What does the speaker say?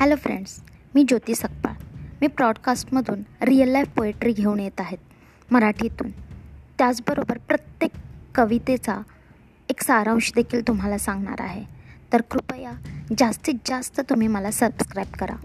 Hello friends मी ज्योती सकपाळ. मी प्रॉडकास्टमधून रिअल लाईफ पोएट्री घेऊन येत आहेत मराठीतून. त्याचबरोबर प्रत्येक कवितेचा एक सारांश देखील तुम्हाला सांगणार आहे. तर कृपया जास्तीत जास्त तुम्ही मला सबस्क्राईब करा.